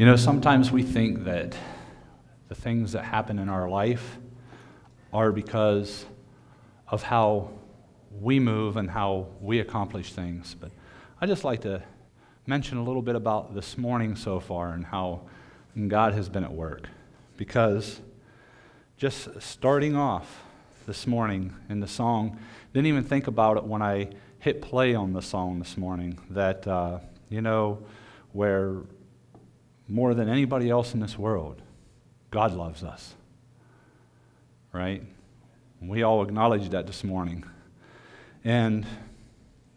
You know, sometimes we think that the things that happen in our life are because of how we move and how we accomplish things. But I just like to mention a little bit about this morning so far and how God has been at work. Because just starting off this morning in the song, didn't even think about it when I hit play on the song this morning. That, uh, you know, where more than anybody else in this world, God loves us. Right? We all acknowledged that this morning. And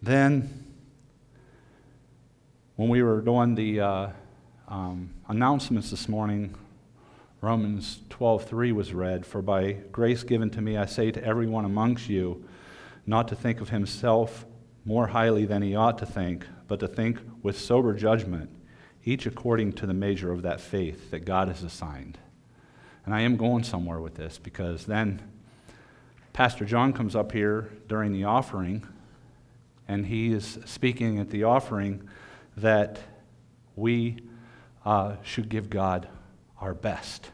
then, when we were doing the uh, um, announcements this morning, Romans 12:3 was read, "For by grace given to me I say to everyone amongst you, not to think of himself more highly than he ought to think, but to think with sober judgment, each according to the measure of that faith that God has assigned." And I am going somewhere with this because then Pastor John comes up here during the offering and he is speaking at the offering that we uh, should give God our best.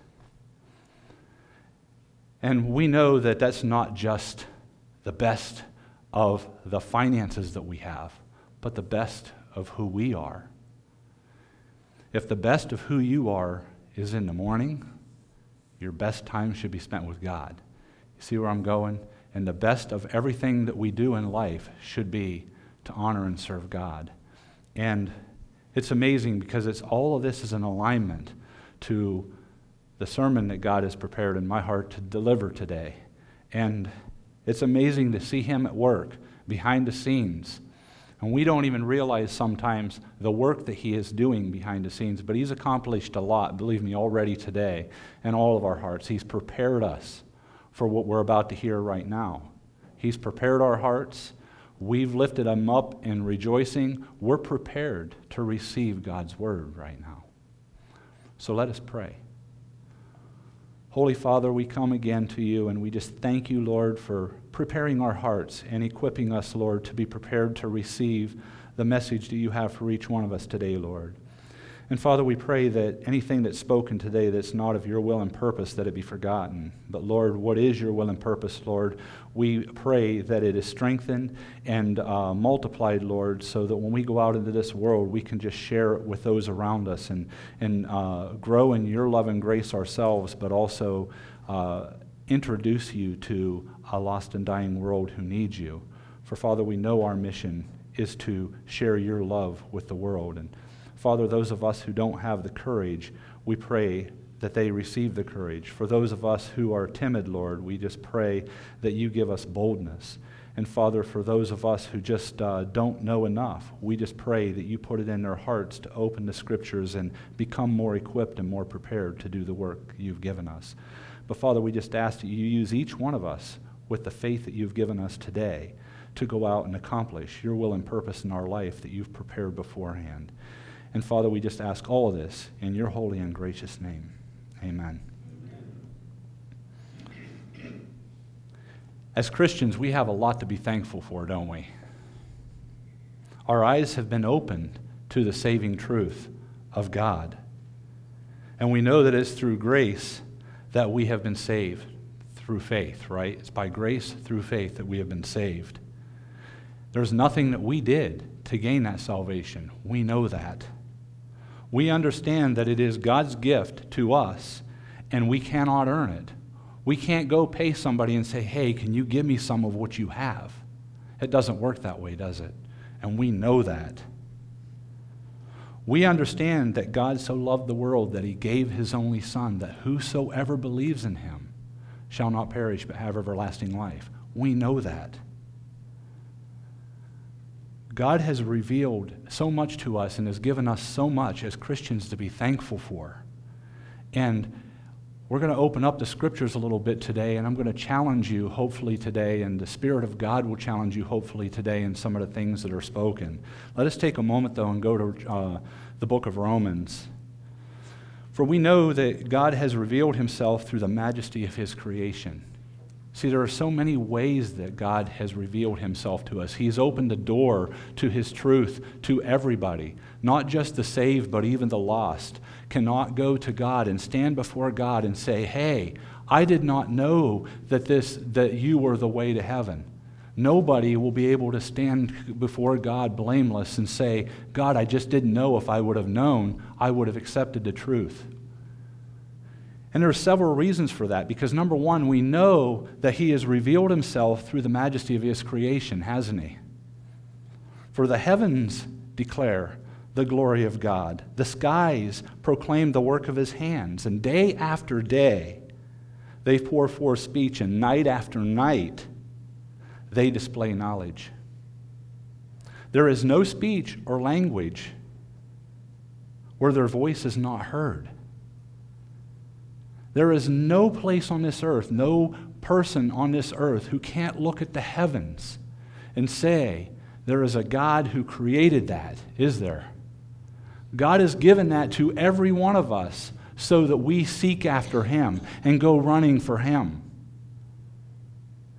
And we know that that's not just the best of the finances that we have, but the best of who we are. If the best of who you are is in the morning, your best time should be spent with God. You see where I'm going? And the best of everything that we do in life should be to honor and serve God. And it's amazing because it's all of this is an alignment to the sermon that God has prepared in my heart to deliver today. And it's amazing to see him at work behind the scenes. And we don't even realize sometimes the work that he is doing behind the scenes, but he's accomplished a lot, believe me, already today in all of our hearts. He's prepared us for what we're about to hear right now. He's prepared our hearts. We've lifted them up in rejoicing. We're prepared to receive God's word right now. So let us pray. Holy Father, we come again to you and we just thank you, Lord, for preparing our hearts and equipping us, Lord, to be prepared to receive the message that you have for each one of us today, Lord. And Father, we pray that anything that's spoken today that's not of your will and purpose, that it be forgotten. But Lord, what is your will and purpose, Lord? We pray that it is strengthened and uh, multiplied, Lord, so that when we go out into this world, we can just share it with those around us and, and uh, grow in your love and grace ourselves, but also uh, introduce you to a lost and dying world who needs you. For Father, we know our mission is to share your love with the world. And Father, those of us who don't have the courage, we pray that they receive the courage. For those of us who are timid, Lord, we just pray that you give us boldness. And Father, for those of us who just uh, don't know enough, we just pray that you put it in their hearts to open the scriptures and become more equipped and more prepared to do the work you've given us. But Father, we just ask that you use each one of us with the faith that you've given us today to go out and accomplish your will and purpose in our life that you've prepared beforehand. And Father, we just ask all of this in your holy and gracious name. Amen. As Christians, we have a lot to be thankful for, don't we? Our eyes have been opened to the saving truth of God. And we know that it's through grace that we have been saved through faith, right? It's by grace through faith that we have been saved. There's nothing that we did to gain that salvation. We know that we understand that it is God's gift to us and we cannot earn it. We can't go pay somebody and say, hey, can you give me some of what you have? It doesn't work that way, does it? And we know that. We understand that God so loved the world that he gave his only Son, that whosoever believes in him shall not perish but have everlasting life. We know that. God has revealed so much to us and has given us so much as Christians to be thankful for. And we're going to open up the scriptures a little bit today, and I'm going to challenge you, hopefully, today, and the Spirit of God will challenge you, hopefully, today, in some of the things that are spoken. Let us take a moment, though, and go to uh, the book of Romans. For we know that God has revealed himself through the majesty of his creation. See, there are so many ways that God has revealed himself to us. He's opened the door to his truth to everybody, not just the saved, but even the lost. Cannot go to God and stand before God and say, Hey, I did not know that, this, that you were the way to heaven. Nobody will be able to stand before God blameless and say, God, I just didn't know. If I would have known, I would have accepted the truth. And there are several reasons for that because, number one, we know that He has revealed Himself through the majesty of His creation, hasn't He? For the heavens declare the glory of God, the skies proclaim the work of His hands, and day after day they pour forth speech, and night after night they display knowledge. There is no speech or language where their voice is not heard. There is no place on this earth, no person on this earth who can't look at the heavens and say, There is a God who created that, is there? God has given that to every one of us so that we seek after Him and go running for Him.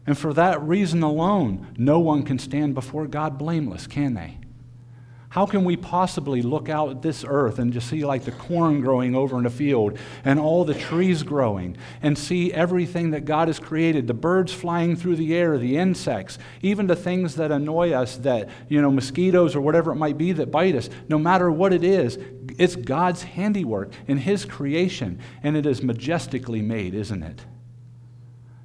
And for that reason alone, no one can stand before God blameless, can they? How can we possibly look out at this earth and just see like the corn growing over in a field and all the trees growing and see everything that God has created, the birds flying through the air, the insects, even the things that annoy us that, you know, mosquitoes or whatever it might be that bite us, no matter what it is, it's God's handiwork in His creation and it is majestically made, isn't it?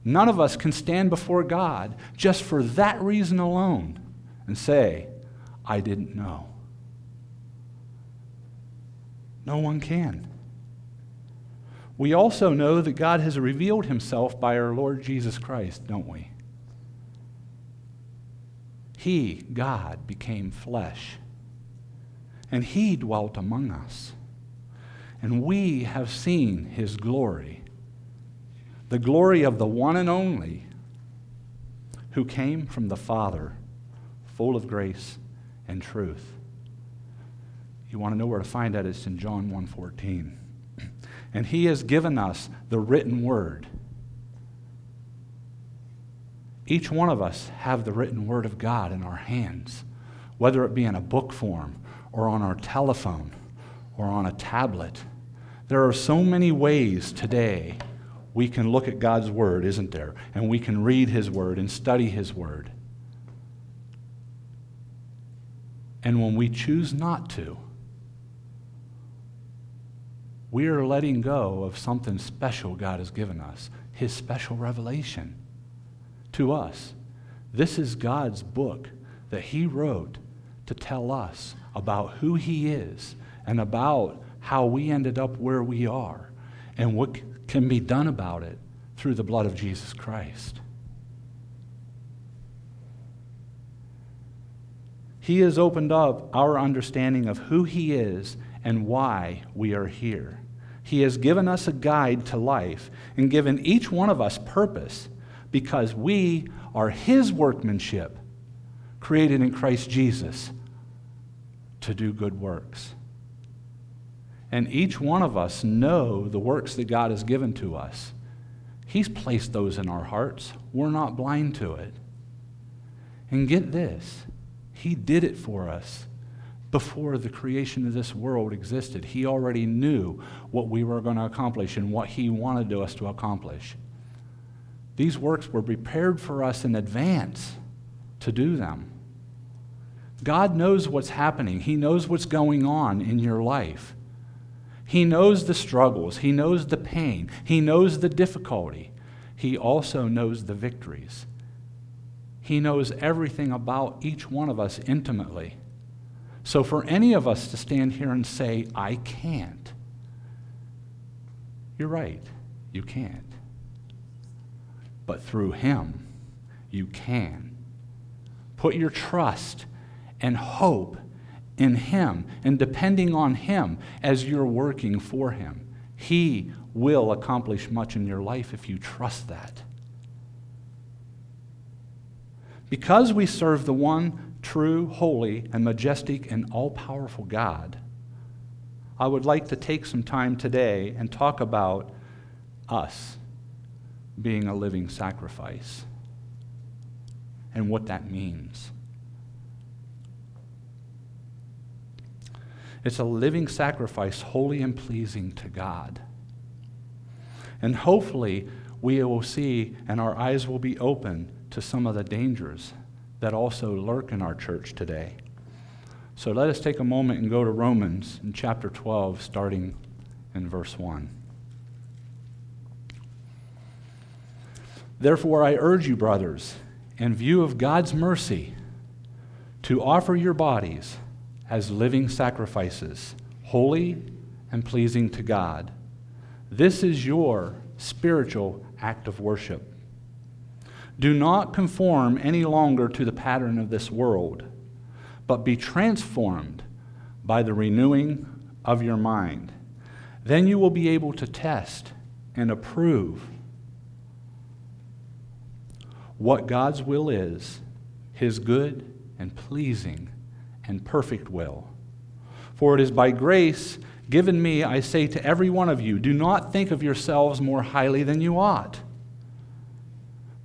None of us can stand before God just for that reason alone and say, I didn't know. No one can. We also know that God has revealed himself by our Lord Jesus Christ, don't we? He, God, became flesh, and he dwelt among us. And we have seen his glory, the glory of the one and only who came from the Father, full of grace and truth you want to know where to find that, it's in John 1.14. And he has given us the written word. Each one of us have the written word of God in our hands, whether it be in a book form or on our telephone or on a tablet. There are so many ways today we can look at God's word, isn't there? And we can read his word and study his word. And when we choose not to, we are letting go of something special God has given us, His special revelation to us. This is God's book that He wrote to tell us about who He is and about how we ended up where we are and what can be done about it through the blood of Jesus Christ. He has opened up our understanding of who He is and why we are here. He has given us a guide to life and given each one of us purpose because we are His workmanship, created in Christ Jesus to do good works. And each one of us know the works that God has given to us. He's placed those in our hearts. We're not blind to it. And get this, He did it for us before the creation of this world existed. He already knew what we were going to accomplish and what He wanted us to accomplish. These works were prepared for us in advance to do them. God knows what's happening, He knows what's going on in your life. He knows the struggles, He knows the pain, He knows the difficulty. He also knows the victories. He knows everything about each one of us intimately. So, for any of us to stand here and say, I can't, you're right, you can't. But through Him, you can. Put your trust and hope in Him and depending on Him as you're working for Him. He will accomplish much in your life if you trust that. Because we serve the one true, holy, and majestic and all powerful God, I would like to take some time today and talk about us. being a living sacrifice and what that means. It's a living sacrifice, holy and pleasing to God. And hopefully, we will see and our eyes will be open to some of the dangers that also lurk in our church today. So let us take a moment and go to Romans in chapter 12, starting in verse 1. Therefore, I urge you, brothers, in view of God's mercy, to offer your bodies as living sacrifices, holy and pleasing to God. This is your spiritual act of worship. Do not conform any longer to the pattern of this world, but be transformed by the renewing of your mind. Then you will be able to test and approve what God's will is, his good and pleasing and perfect will. For it is by grace given me, I say to every one of you, do not think of yourselves more highly than you ought,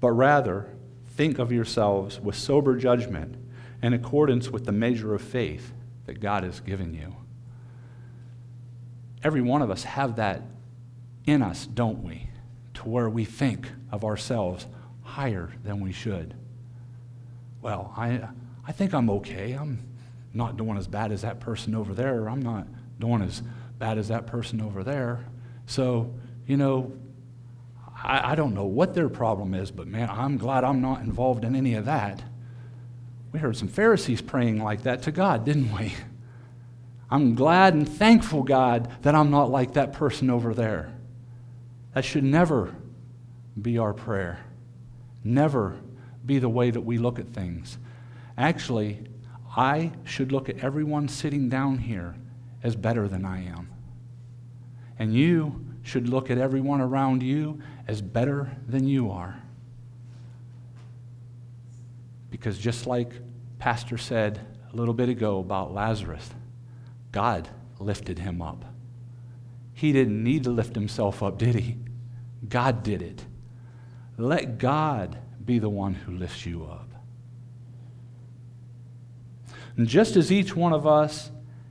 but rather think of yourselves with sober judgment in accordance with the measure of faith that God has given you. Every one of us have that in us, don't we? To where we think of ourselves higher than we should. Well, I, I think I'm okay. I'm not doing as bad as that person over there. I'm not doing as bad as that person over there. So, you know, I, I don't know what their problem is, but man, I'm glad I'm not involved in any of that. We heard some Pharisees praying like that to God, didn't we? I'm glad and thankful, God, that I'm not like that person over there. That should never be our prayer, never be the way that we look at things. Actually, I should look at everyone sitting down here as better than I am. And you should look at everyone around you as better than you are. Because just like Pastor said a little bit ago about Lazarus, God lifted him up. He didn't need to lift himself up, did he? God did it. Let God be the one who lifts you up. And just as each one of us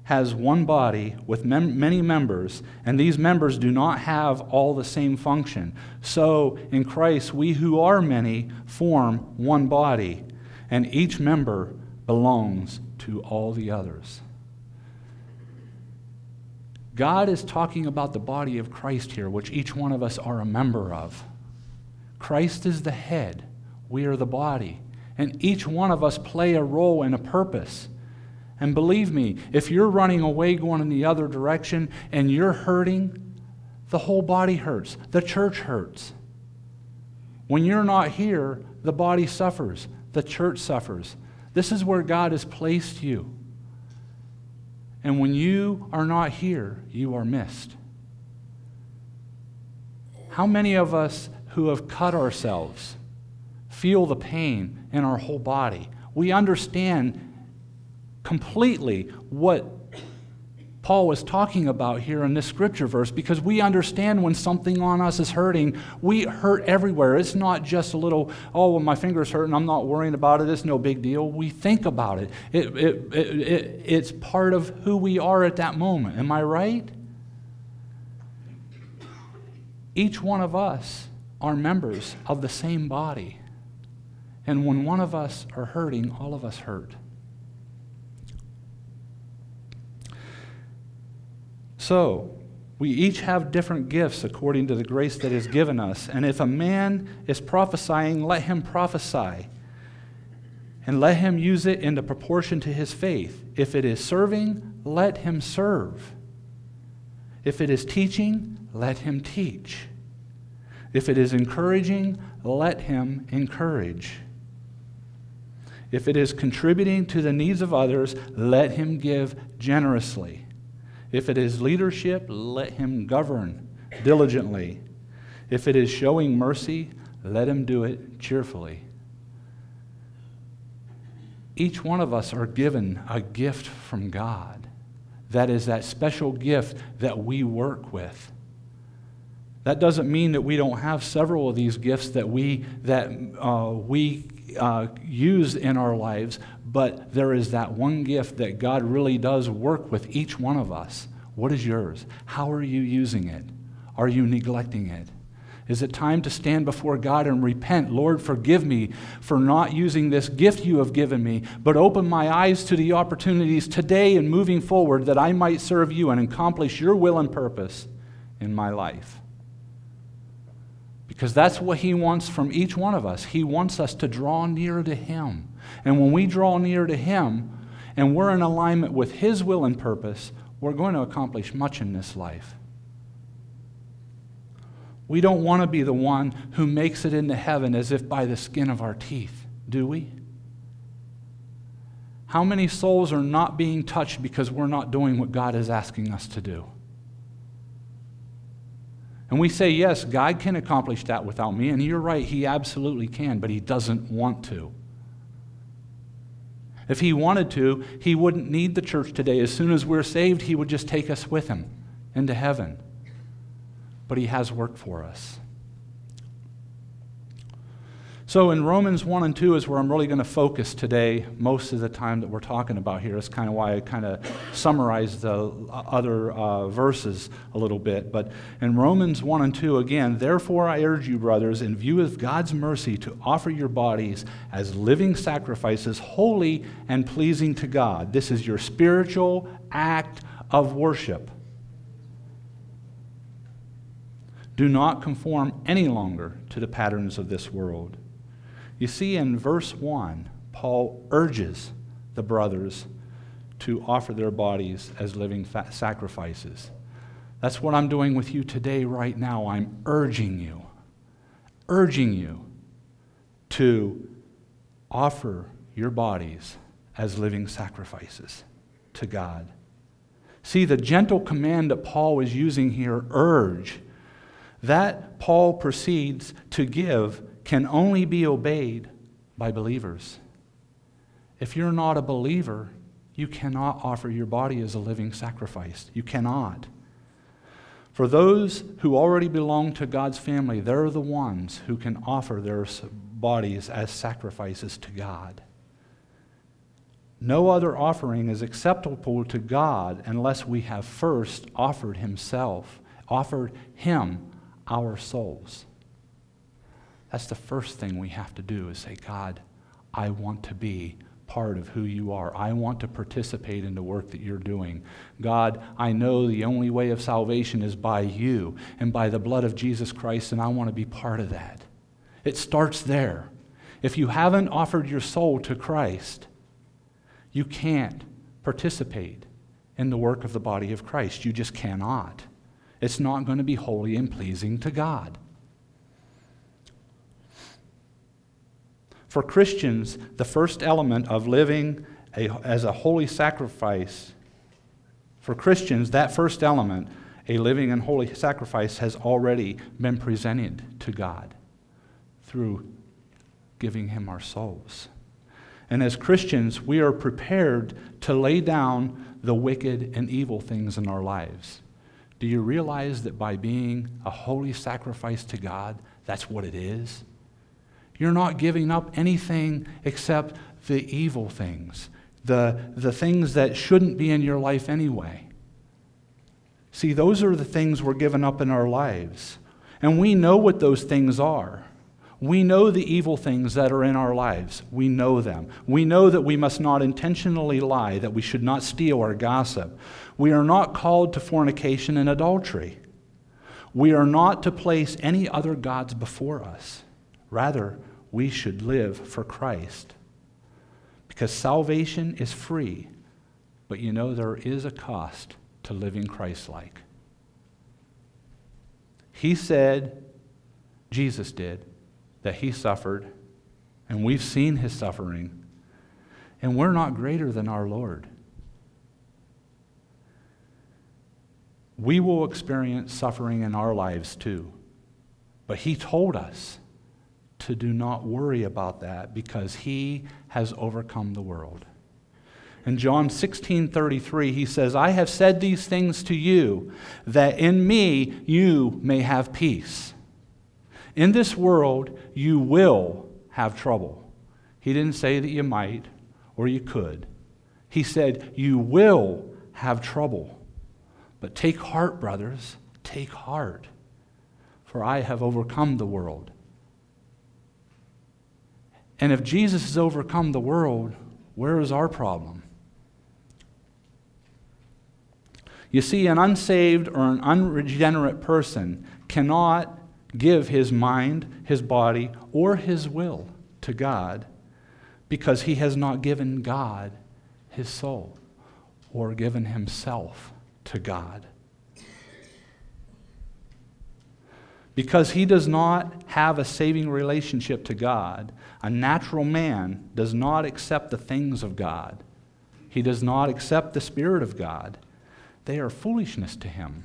has one body with mem- many members, and these members do not have all the same function, so in Christ, we who are many form one body, and each member belongs to all the others. God is talking about the body of Christ here, which each one of us are a member of. Christ is the head, we are the body, and each one of us play a role and a purpose. And believe me, if you're running away going in the other direction and you're hurting, the whole body hurts. The church hurts. When you're not here, the body suffers. The church suffers. This is where God has placed you. And when you are not here, you are missed. How many of us who have cut ourselves feel the pain in our whole body? We understand completely what Paul was talking about here in this scripture verse because we understand when something on us is hurting, we hurt everywhere. It's not just a little, oh, well, my finger's hurting, I'm not worrying about it, it's no big deal. We think about it. It, it, it, it. It's part of who we are at that moment. Am I right? Each one of us are members of the same body. And when one of us are hurting, all of us hurt. So, we each have different gifts according to the grace that is given us. And if a man is prophesying, let him prophesy. And let him use it in the proportion to his faith. If it is serving, let him serve. If it is teaching, let him teach. If it is encouraging, let him encourage. If it is contributing to the needs of others, let him give generously. If it is leadership, let him govern diligently. If it is showing mercy, let him do it cheerfully. Each one of us are given a gift from God. That is that special gift that we work with. That doesn't mean that we don't have several of these gifts that we, that, uh, we uh, use in our lives, but there is that one gift that God really does work with each one of us. What is yours? How are you using it? Are you neglecting it? Is it time to stand before God and repent? Lord, forgive me for not using this gift you have given me, but open my eyes to the opportunities today and moving forward that I might serve you and accomplish your will and purpose in my life. Because that's what He wants from each one of us. He wants us to draw near to Him. And when we draw near to Him and we're in alignment with His will and purpose, we're going to accomplish much in this life. We don't want to be the one who makes it into heaven as if by the skin of our teeth, do we? How many souls are not being touched because we're not doing what God is asking us to do? And we say, yes, God can accomplish that without me. And you're right, He absolutely can, but He doesn't want to. If He wanted to, He wouldn't need the church today. As soon as we're saved, He would just take us with Him into heaven but He has work for us. So in Romans 1 and 2 is where I'm really going to focus today, most of the time that we're talking about here. Is kind of why I kind of summarized the other uh, verses a little bit. But in Romans 1 and 2, again, therefore I urge you, brothers, in view of God's mercy, to offer your bodies as living sacrifices, holy and pleasing to God. This is your spiritual act of worship. Do not conform any longer to the patterns of this world. You see, in verse 1, Paul urges the brothers to offer their bodies as living sacrifices. That's what I'm doing with you today, right now. I'm urging you, urging you to offer your bodies as living sacrifices to God. See, the gentle command that Paul is using here, urge, that Paul proceeds to give can only be obeyed by believers. If you're not a believer, you cannot offer your body as a living sacrifice. You cannot. For those who already belong to God's family, they're the ones who can offer their bodies as sacrifices to God. No other offering is acceptable to God unless we have first offered Himself, offered Him our souls. That's the first thing we have to do is say, God, I want to be part of who you are. I want to participate in the work that you're doing. God, I know the only way of salvation is by you and by the blood of Jesus Christ, and I want to be part of that. It starts there. If you haven't offered your soul to Christ, you can't participate in the work of the body of Christ. You just cannot it's not going to be holy and pleasing to God. For Christians, the first element of living a, as a holy sacrifice, for Christians, that first element, a living and holy sacrifice, has already been presented to God through giving Him our souls. And as Christians, we are prepared to lay down the wicked and evil things in our lives. Do you realize that by being a holy sacrifice to God, that's what it is? You're not giving up anything except the evil things, the, the things that shouldn't be in your life anyway. See, those are the things we're giving up in our lives. And we know what those things are. We know the evil things that are in our lives. We know them. We know that we must not intentionally lie, that we should not steal or gossip. We are not called to fornication and adultery. We are not to place any other gods before us. Rather, we should live for Christ. Because salvation is free, but you know there is a cost to living Christ like. He said, Jesus did, that he suffered, and we've seen his suffering, and we're not greater than our Lord. We will experience suffering in our lives too. But he told us to do not worry about that because he has overcome the world. In John 16 33, he says, I have said these things to you, that in me you may have peace. In this world you will have trouble. He didn't say that you might or you could. He said, You will have trouble. But take heart, brothers, take heart, for I have overcome the world. And if Jesus has overcome the world, where is our problem? You see, an unsaved or an unregenerate person cannot give his mind, his body, or his will to God because he has not given God his soul or given himself to God. Because he does not have a saving relationship to God, a natural man does not accept the things of God. He does not accept the Spirit of God. They are foolishness to him.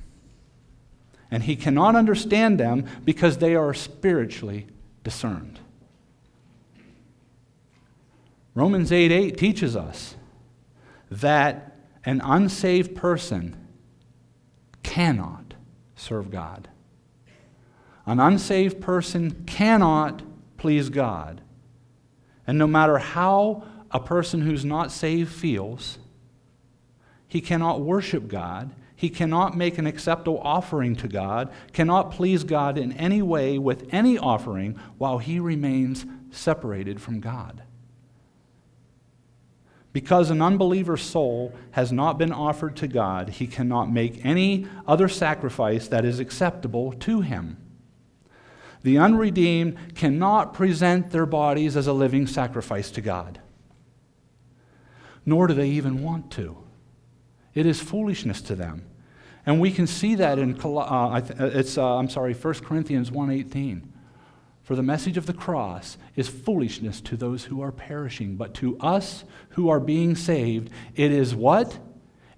And he cannot understand them because they are spiritually discerned. Romans 8 8 teaches us that an unsaved person cannot serve God. An unsaved person cannot please God. And no matter how a person who's not saved feels, he cannot worship God. He cannot make an acceptable offering to God, cannot please God in any way with any offering while he remains separated from God. Because an unbeliever's soul has not been offered to God, he cannot make any other sacrifice that is acceptable to him. The unredeemed cannot present their bodies as a living sacrifice to God, nor do they even want to. It is foolishness to them. And we can see that in, uh, it's, uh, I'm sorry, 1 Corinthians 1.18. For the message of the cross is foolishness to those who are perishing, but to us who are being saved, it is what?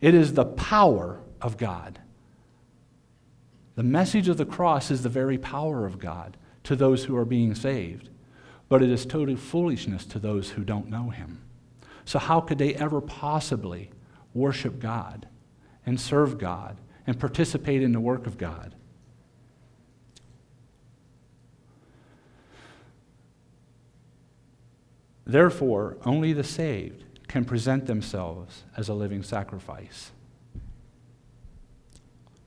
It is the power of God. The message of the cross is the very power of God to those who are being saved, but it is total foolishness to those who don't know Him. So, how could they ever possibly worship God and serve God and participate in the work of God? Therefore, only the saved can present themselves as a living sacrifice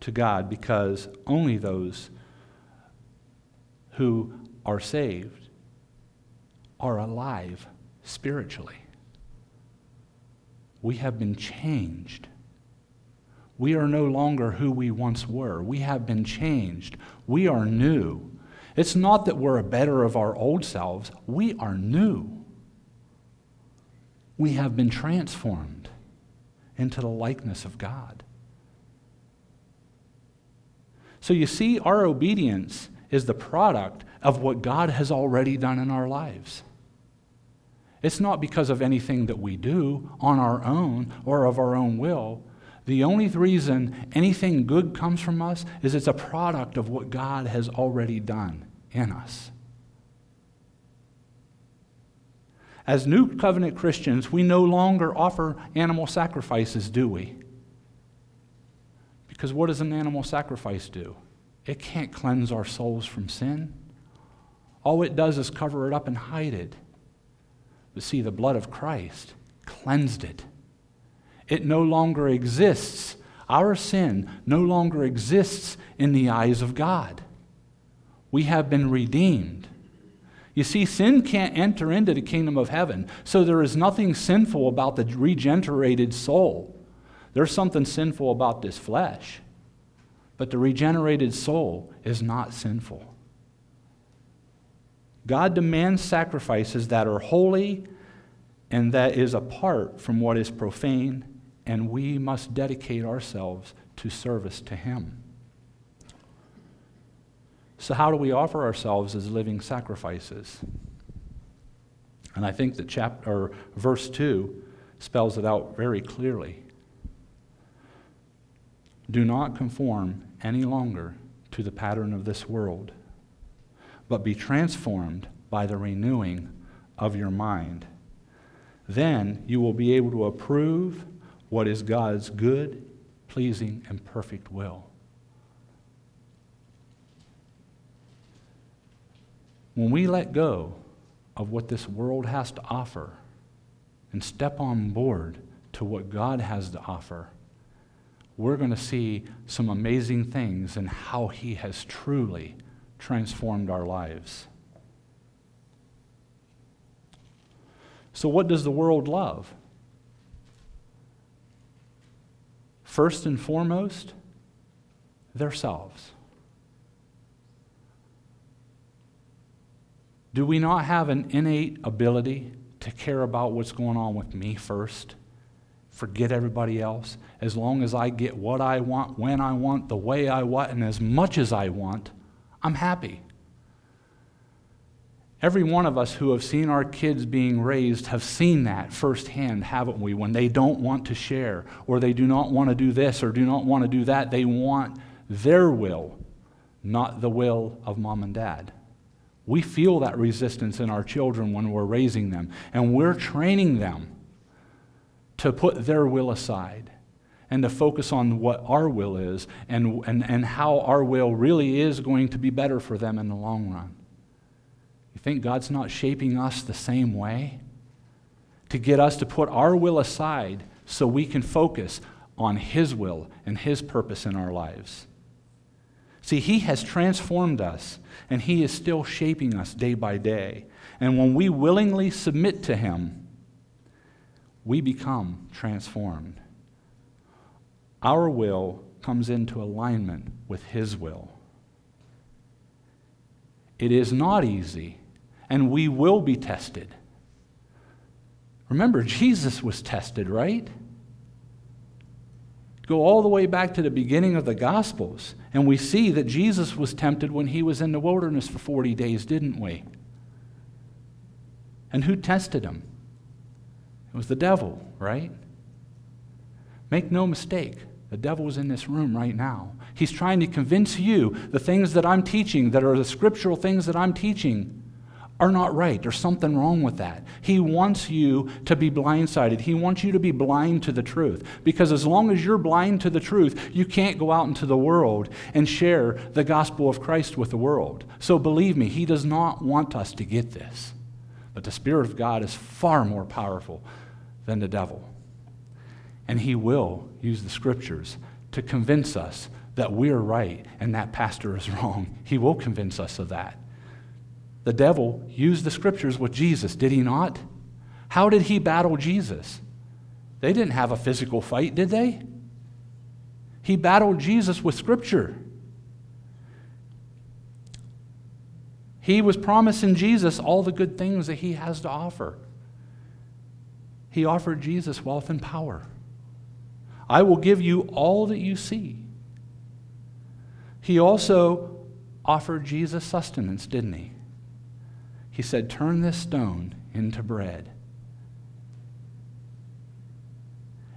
to God because only those who are saved are alive spiritually. We have been changed. We are no longer who we once were. We have been changed. We are new. It's not that we're a better of our old selves, we are new we have been transformed into the likeness of God. So you see, our obedience is the product of what God has already done in our lives. It's not because of anything that we do on our own or of our own will. The only reason anything good comes from us is it's a product of what God has already done in us. As new covenant Christians, we no longer offer animal sacrifices, do we? Because what does an animal sacrifice do? It can't cleanse our souls from sin. All it does is cover it up and hide it. But see, the blood of Christ cleansed it. It no longer exists. Our sin no longer exists in the eyes of God. We have been redeemed. You see, sin can't enter into the kingdom of heaven, so there is nothing sinful about the regenerated soul. There's something sinful about this flesh, but the regenerated soul is not sinful. God demands sacrifices that are holy and that is apart from what is profane, and we must dedicate ourselves to service to Him. So, how do we offer ourselves as living sacrifices? And I think that chapter, verse 2 spells it out very clearly. Do not conform any longer to the pattern of this world, but be transformed by the renewing of your mind. Then you will be able to approve what is God's good, pleasing, and perfect will. When we let go of what this world has to offer and step on board to what God has to offer, we're going to see some amazing things in how He has truly transformed our lives. So, what does the world love? First and foremost, themselves. Do we not have an innate ability to care about what's going on with me first? Forget everybody else. As long as I get what I want, when I want, the way I want, and as much as I want, I'm happy. Every one of us who have seen our kids being raised have seen that firsthand, haven't we? When they don't want to share, or they do not want to do this, or do not want to do that, they want their will, not the will of mom and dad. We feel that resistance in our children when we're raising them, and we're training them to put their will aside and to focus on what our will is and, and, and how our will really is going to be better for them in the long run. You think God's not shaping us the same way? To get us to put our will aside so we can focus on His will and His purpose in our lives. See, He has transformed us, and He is still shaping us day by day. And when we willingly submit to Him, we become transformed. Our will comes into alignment with His will. It is not easy, and we will be tested. Remember, Jesus was tested, right? Go all the way back to the beginning of the Gospels, and we see that Jesus was tempted when he was in the wilderness for 40 days, didn't we? And who tested him? It was the devil, right? Make no mistake, the devil is in this room right now. He's trying to convince you the things that I'm teaching, that are the scriptural things that I'm teaching, are not right. There's something wrong with that. He wants you to be blindsided. He wants you to be blind to the truth. Because as long as you're blind to the truth, you can't go out into the world and share the gospel of Christ with the world. So believe me, He does not want us to get this. But the Spirit of God is far more powerful than the devil. And He will use the scriptures to convince us that we're right and that pastor is wrong. He will convince us of that. The devil used the scriptures with Jesus, did he not? How did he battle Jesus? They didn't have a physical fight, did they? He battled Jesus with scripture. He was promising Jesus all the good things that he has to offer. He offered Jesus wealth and power. I will give you all that you see. He also offered Jesus sustenance, didn't he? He said, Turn this stone into bread.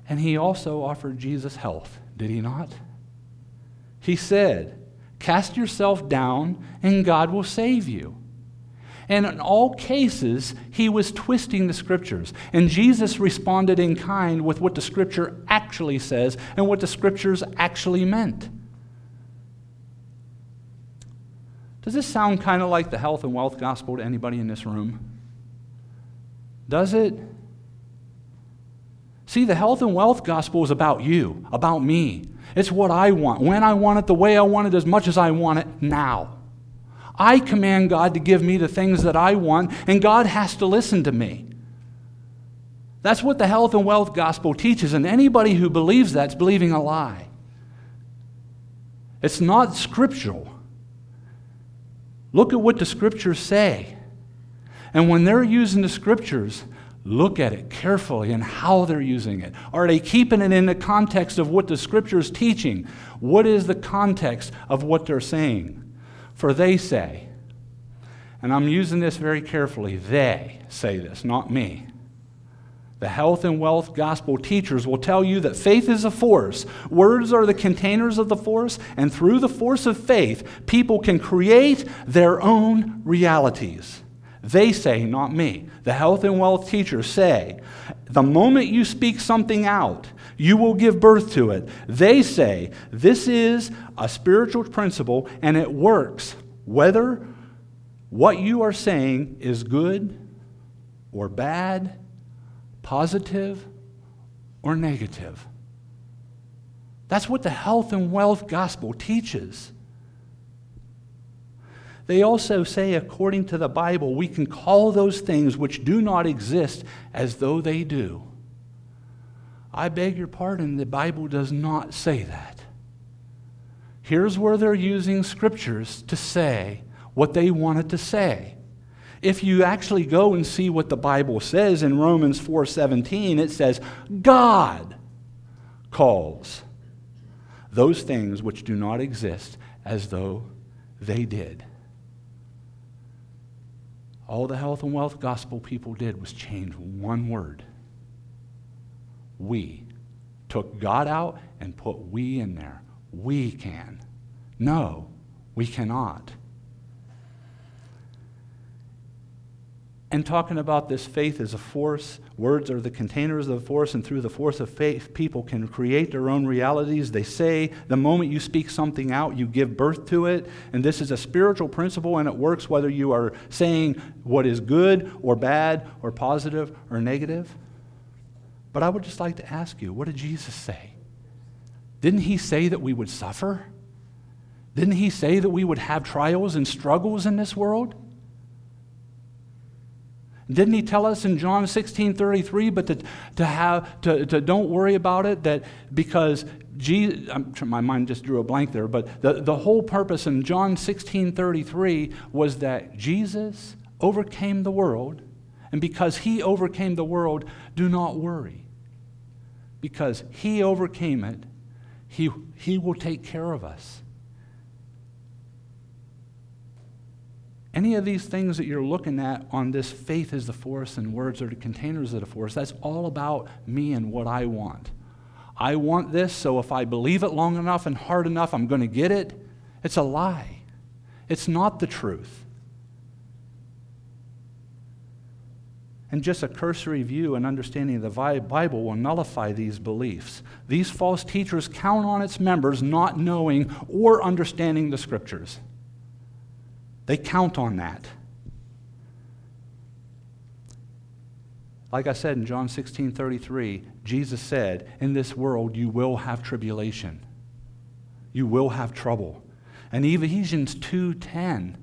And he also offered Jesus health, did he not? He said, Cast yourself down, and God will save you. And in all cases, he was twisting the scriptures. And Jesus responded in kind with what the scripture actually says and what the scriptures actually meant. Does this sound kind of like the health and wealth gospel to anybody in this room? Does it? See, the health and wealth gospel is about you, about me. It's what I want, when I want it, the way I want it, as much as I want it now. I command God to give me the things that I want, and God has to listen to me. That's what the health and wealth gospel teaches, and anybody who believes that's believing a lie. It's not scriptural. Look at what the scriptures say. And when they're using the scriptures, look at it carefully and how they're using it. Are they keeping it in the context of what the scripture is teaching? What is the context of what they're saying? For they say, and I'm using this very carefully, they say this, not me. The health and wealth gospel teachers will tell you that faith is a force. Words are the containers of the force, and through the force of faith, people can create their own realities. They say, not me. The health and wealth teachers say, the moment you speak something out, you will give birth to it. They say, this is a spiritual principle and it works whether what you are saying is good or bad, positive or negative. That's what the health and wealth gospel teaches. They also say, according to the Bible, we can call those things which do not exist as though they do. I beg your pardon, the Bible does not say that. Here's where they're using scriptures to say what they wanted to say. If you actually go and see what the Bible says in Romans 4:17, it says, God calls those things which do not exist as though they did. All the health and wealth gospel people did was change one word. We took God out and put we in there. We can. No, we cannot. And talking about this faith as a force. Words are the containers of the force, and through the force of faith, people can create their own realities. They say the moment you speak something out, you give birth to it. And this is a spiritual principle, and it works whether you are saying what is good or bad or positive or negative. But I would just like to ask you what did Jesus say? Didn't he say that we would suffer? Didn't he say that we would have trials and struggles in this world? Didn't he tell us in John 16 33, but to, to have, to, to don't worry about it, that because Jesus, I'm, my mind just drew a blank there, but the, the whole purpose in John 16 33 was that Jesus overcame the world, and because he overcame the world, do not worry. Because he overcame it, he, he will take care of us. Any of these things that you're looking at on this faith is the force and words are the containers of the force, that's all about me and what I want. I want this, so if I believe it long enough and hard enough, I'm going to get it. It's a lie. It's not the truth. And just a cursory view and understanding of the Bible will nullify these beliefs. These false teachers count on its members not knowing or understanding the scriptures. They count on that. Like I said in John 16 33, Jesus said, In this world you will have tribulation. You will have trouble. And Ephesians 2:10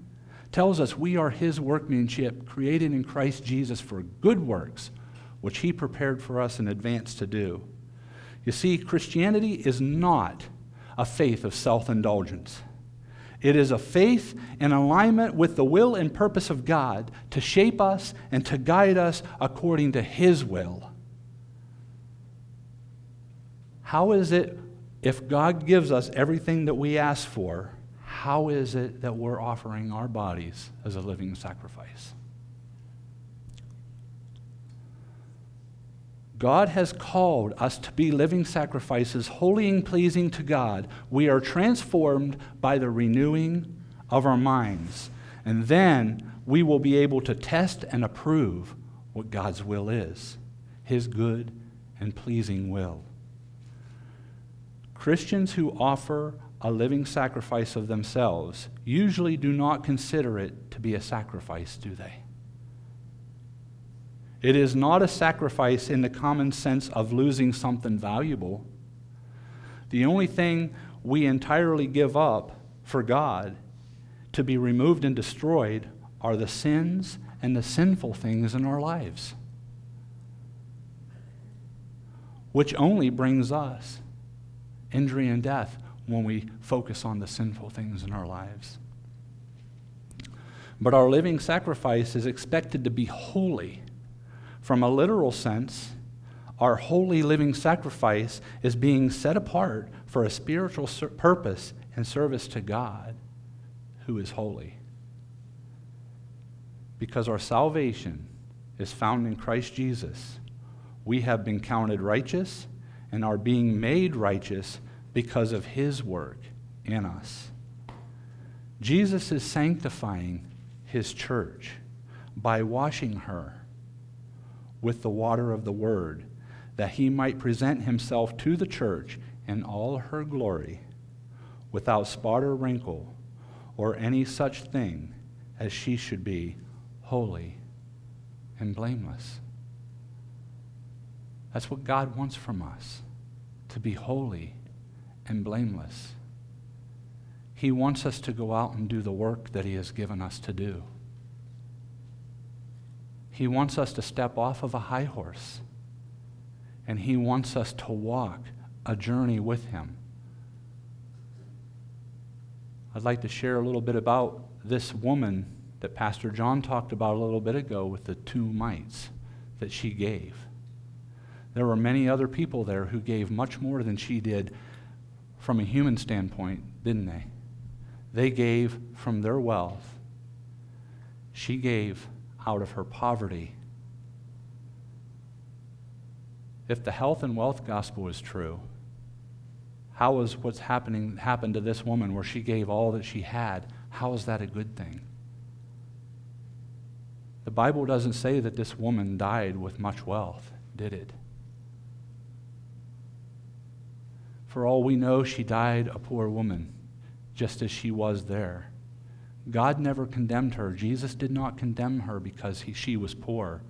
tells us we are his workmanship created in Christ Jesus for good works which he prepared for us in advance to do. You see, Christianity is not a faith of self-indulgence. It is a faith in alignment with the will and purpose of God to shape us and to guide us according to His will. How is it, if God gives us everything that we ask for, how is it that we're offering our bodies as a living sacrifice? God has called us to be living sacrifices, holy and pleasing to God. We are transformed by the renewing of our minds. And then we will be able to test and approve what God's will is His good and pleasing will. Christians who offer a living sacrifice of themselves usually do not consider it to be a sacrifice, do they? It is not a sacrifice in the common sense of losing something valuable. The only thing we entirely give up for God to be removed and destroyed are the sins and the sinful things in our lives, which only brings us injury and death when we focus on the sinful things in our lives. But our living sacrifice is expected to be holy from a literal sense, our holy living sacrifice is being set apart for a spiritual purpose and service to God, who is holy. Because our salvation is found in Christ Jesus, we have been counted righteous and are being made righteous because of his work in us. Jesus is sanctifying his church by washing her with the water of the word, that he might present himself to the church in all her glory, without spot or wrinkle, or any such thing as she should be holy and blameless. That's what God wants from us to be holy and blameless. He wants us to go out and do the work that He has given us to do. He wants us to step off of a high horse, and He wants us to walk a journey with Him. I'd like to share a little bit about this woman that Pastor John talked about a little bit ago with the two mites that she gave. There were many other people there who gave much more than she did from a human standpoint, didn't they? They gave from their wealth. She gave out of her poverty. If the health and wealth gospel is true, how is what's happening happened to this woman where she gave all that she had? How is that a good thing? The Bible doesn't say that this woman died with much wealth, did it? For all we know, she died a poor woman just as she was there. God never condemned her. Jesus did not condemn her because he, she was poor.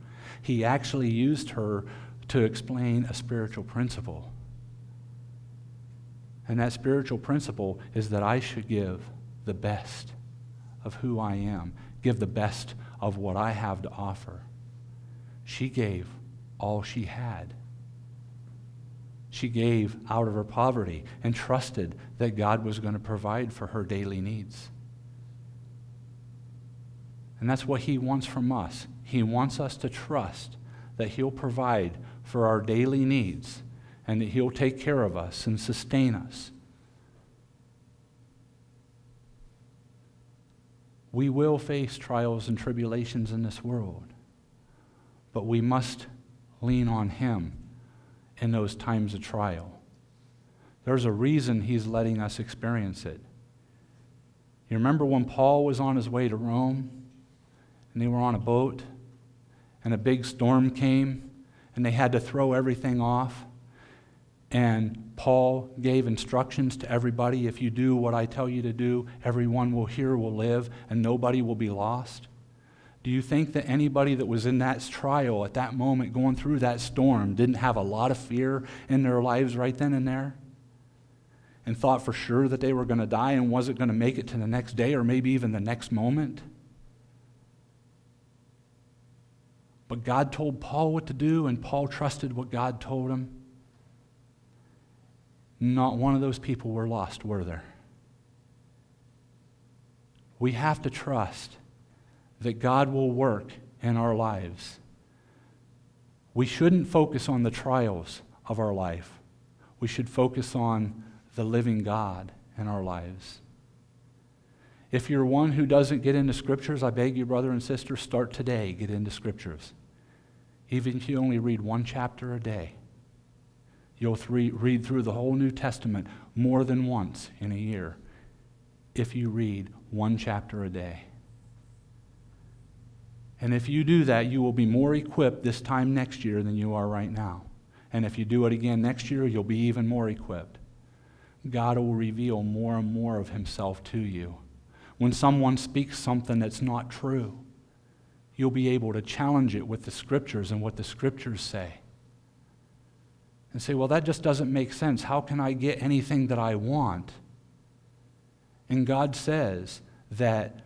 He actually used her to explain a spiritual principle. And that spiritual principle is that I should give the best of who I am, give the best of what I have to offer. She gave all she had. She gave out of her poverty and trusted that God was going to provide for her daily needs. And that's what He wants from us. He wants us to trust that He'll provide for our daily needs and that He'll take care of us and sustain us. We will face trials and tribulations in this world, but we must lean on Him in those times of trial. There's a reason he's letting us experience it. You remember when Paul was on his way to Rome and they were on a boat and a big storm came and they had to throw everything off? And Paul gave instructions to everybody if you do what I tell you to do, everyone will hear, will live, and nobody will be lost. Do you think that anybody that was in that trial at that moment, going through that storm, didn't have a lot of fear in their lives right then and there? And thought for sure that they were going to die and wasn't going to make it to the next day or maybe even the next moment? But God told Paul what to do, and Paul trusted what God told him. Not one of those people were lost, were there? We have to trust that God will work in our lives. We shouldn't focus on the trials of our life. We should focus on the living God in our lives. If you're one who doesn't get into scriptures, I beg you, brother and sister, start today. Get into scriptures. Even if you only read one chapter a day, you'll read through the whole New Testament more than once in a year if you read one chapter a day. And if you do that, you will be more equipped this time next year than you are right now. And if you do it again next year, you'll be even more equipped. God will reveal more and more of Himself to you. When someone speaks something that's not true, you'll be able to challenge it with the Scriptures and what the Scriptures say. And say, well, that just doesn't make sense. How can I get anything that I want? And God says that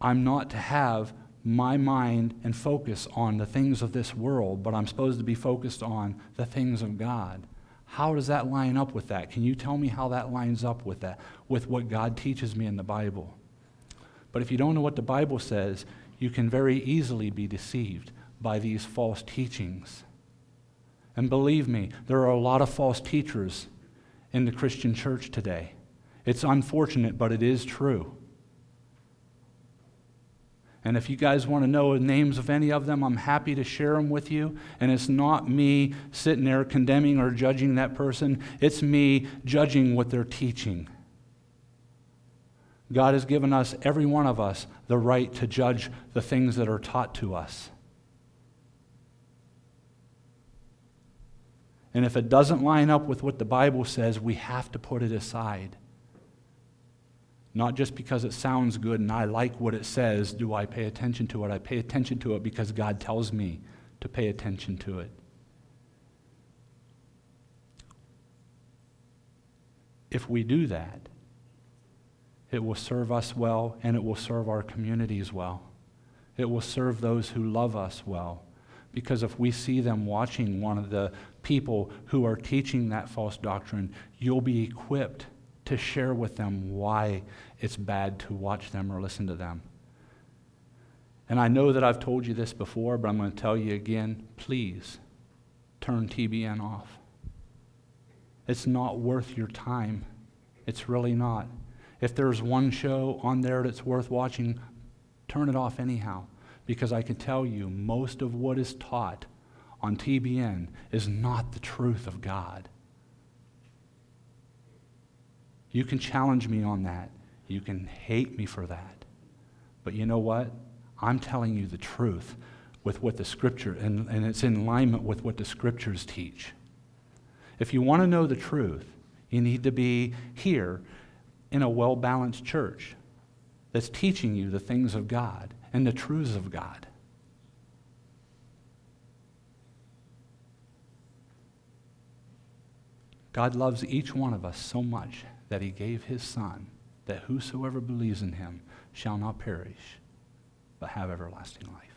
I'm not to have my mind and focus on the things of this world, but I'm supposed to be focused on the things of God. How does that line up with that? Can you tell me how that lines up with that, with what God teaches me in the Bible? But if you don't know what the Bible says, you can very easily be deceived by these false teachings. And believe me, there are a lot of false teachers in the Christian church today. It's unfortunate, but it is true. And if you guys want to know the names of any of them, I'm happy to share them with you. And it's not me sitting there condemning or judging that person, it's me judging what they're teaching. God has given us, every one of us, the right to judge the things that are taught to us. And if it doesn't line up with what the Bible says, we have to put it aside. Not just because it sounds good and I like what it says, do I pay attention to it. I pay attention to it because God tells me to pay attention to it. If we do that, it will serve us well and it will serve our communities well. It will serve those who love us well. Because if we see them watching one of the people who are teaching that false doctrine, you'll be equipped to share with them why it's bad to watch them or listen to them. And I know that I've told you this before, but I'm going to tell you again please turn TBN off. It's not worth your time. It's really not. If there's one show on there that's worth watching, turn it off anyhow. Because I can tell you, most of what is taught on TBN is not the truth of God. You can challenge me on that. You can hate me for that. But you know what? I'm telling you the truth with what the scripture, and, and it's in alignment with what the scriptures teach. If you want to know the truth, you need to be here in a well balanced church that's teaching you the things of God and the truths of God. God loves each one of us so much that he gave his Son, that whosoever believes in him shall not perish, but have everlasting life.